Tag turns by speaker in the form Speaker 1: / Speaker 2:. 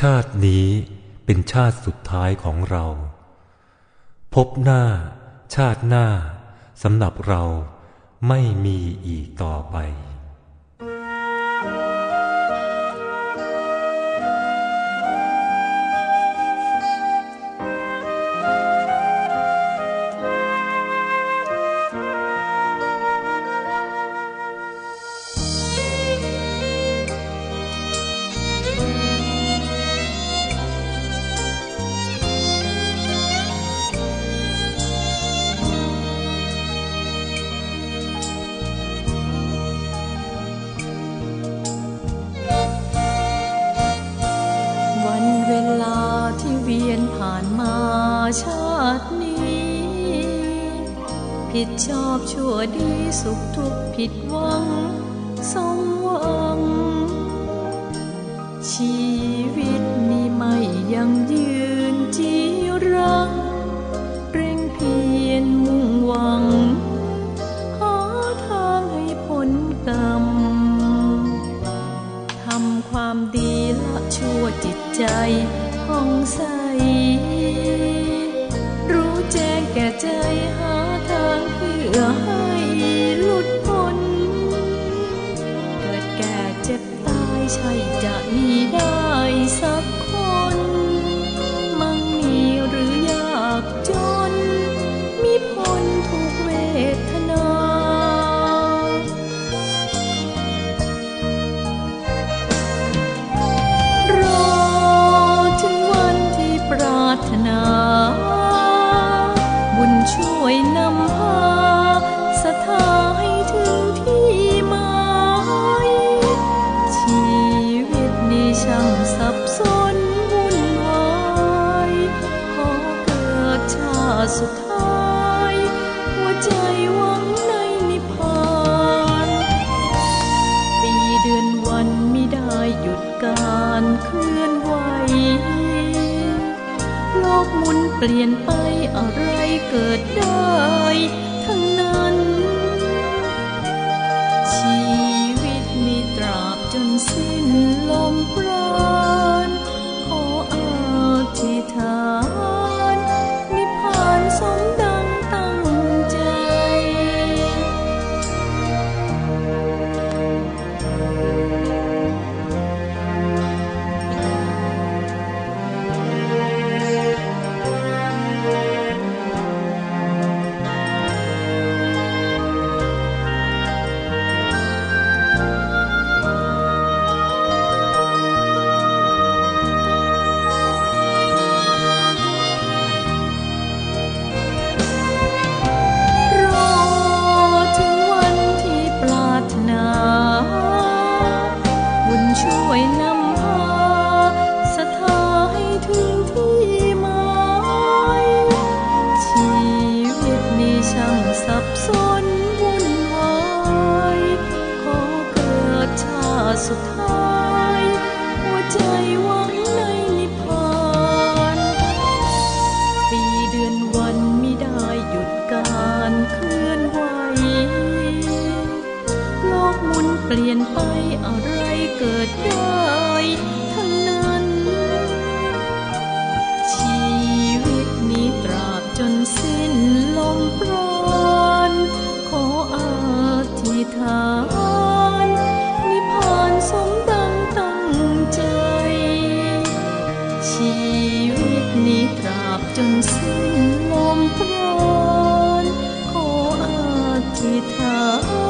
Speaker 1: ชาตินี้เป็นชาติสุดท้ายของเรา พบหน้า ชาติหน้าสำหรับเราไม่มีอีกต่อไป ชาตินี้
Speaker 2: ผิดชอบชั่วดีสุขทุกผิดหวังสมหวัง ชีวิตนี้ไม่ยังยืนจีรัง เร่งเพียรมุ่งหวัง หาทางให้พ้นกรรมทำความดีละชั่วจิตใจผ่องใส ใช่จะมีได้สักคน มั่งมีหรือยากจน มีพ้นทุกเวทนา รอถึงวันที่ปรารถนา บุญช่วยนำพาศรัทธาให้ถึงที่ สับสนวุ่นวายขอเกิดชาติสุดท้าย หัวใจหวังในนิพพานปีเดือนวันไม่ได้หยุดการเคลื่อนไหวโลกหมุนเปลี่ยนไปอะไรเกิดได้ สุดท้าย หัวใจหวังในนิพพานปีเดือนวันไม่ได้หยุดการเคลื่อนไหว โลกหมุนเปลี่ยนไปอะไร ចង់สิ้នលំប្រន់ខោអាទិថា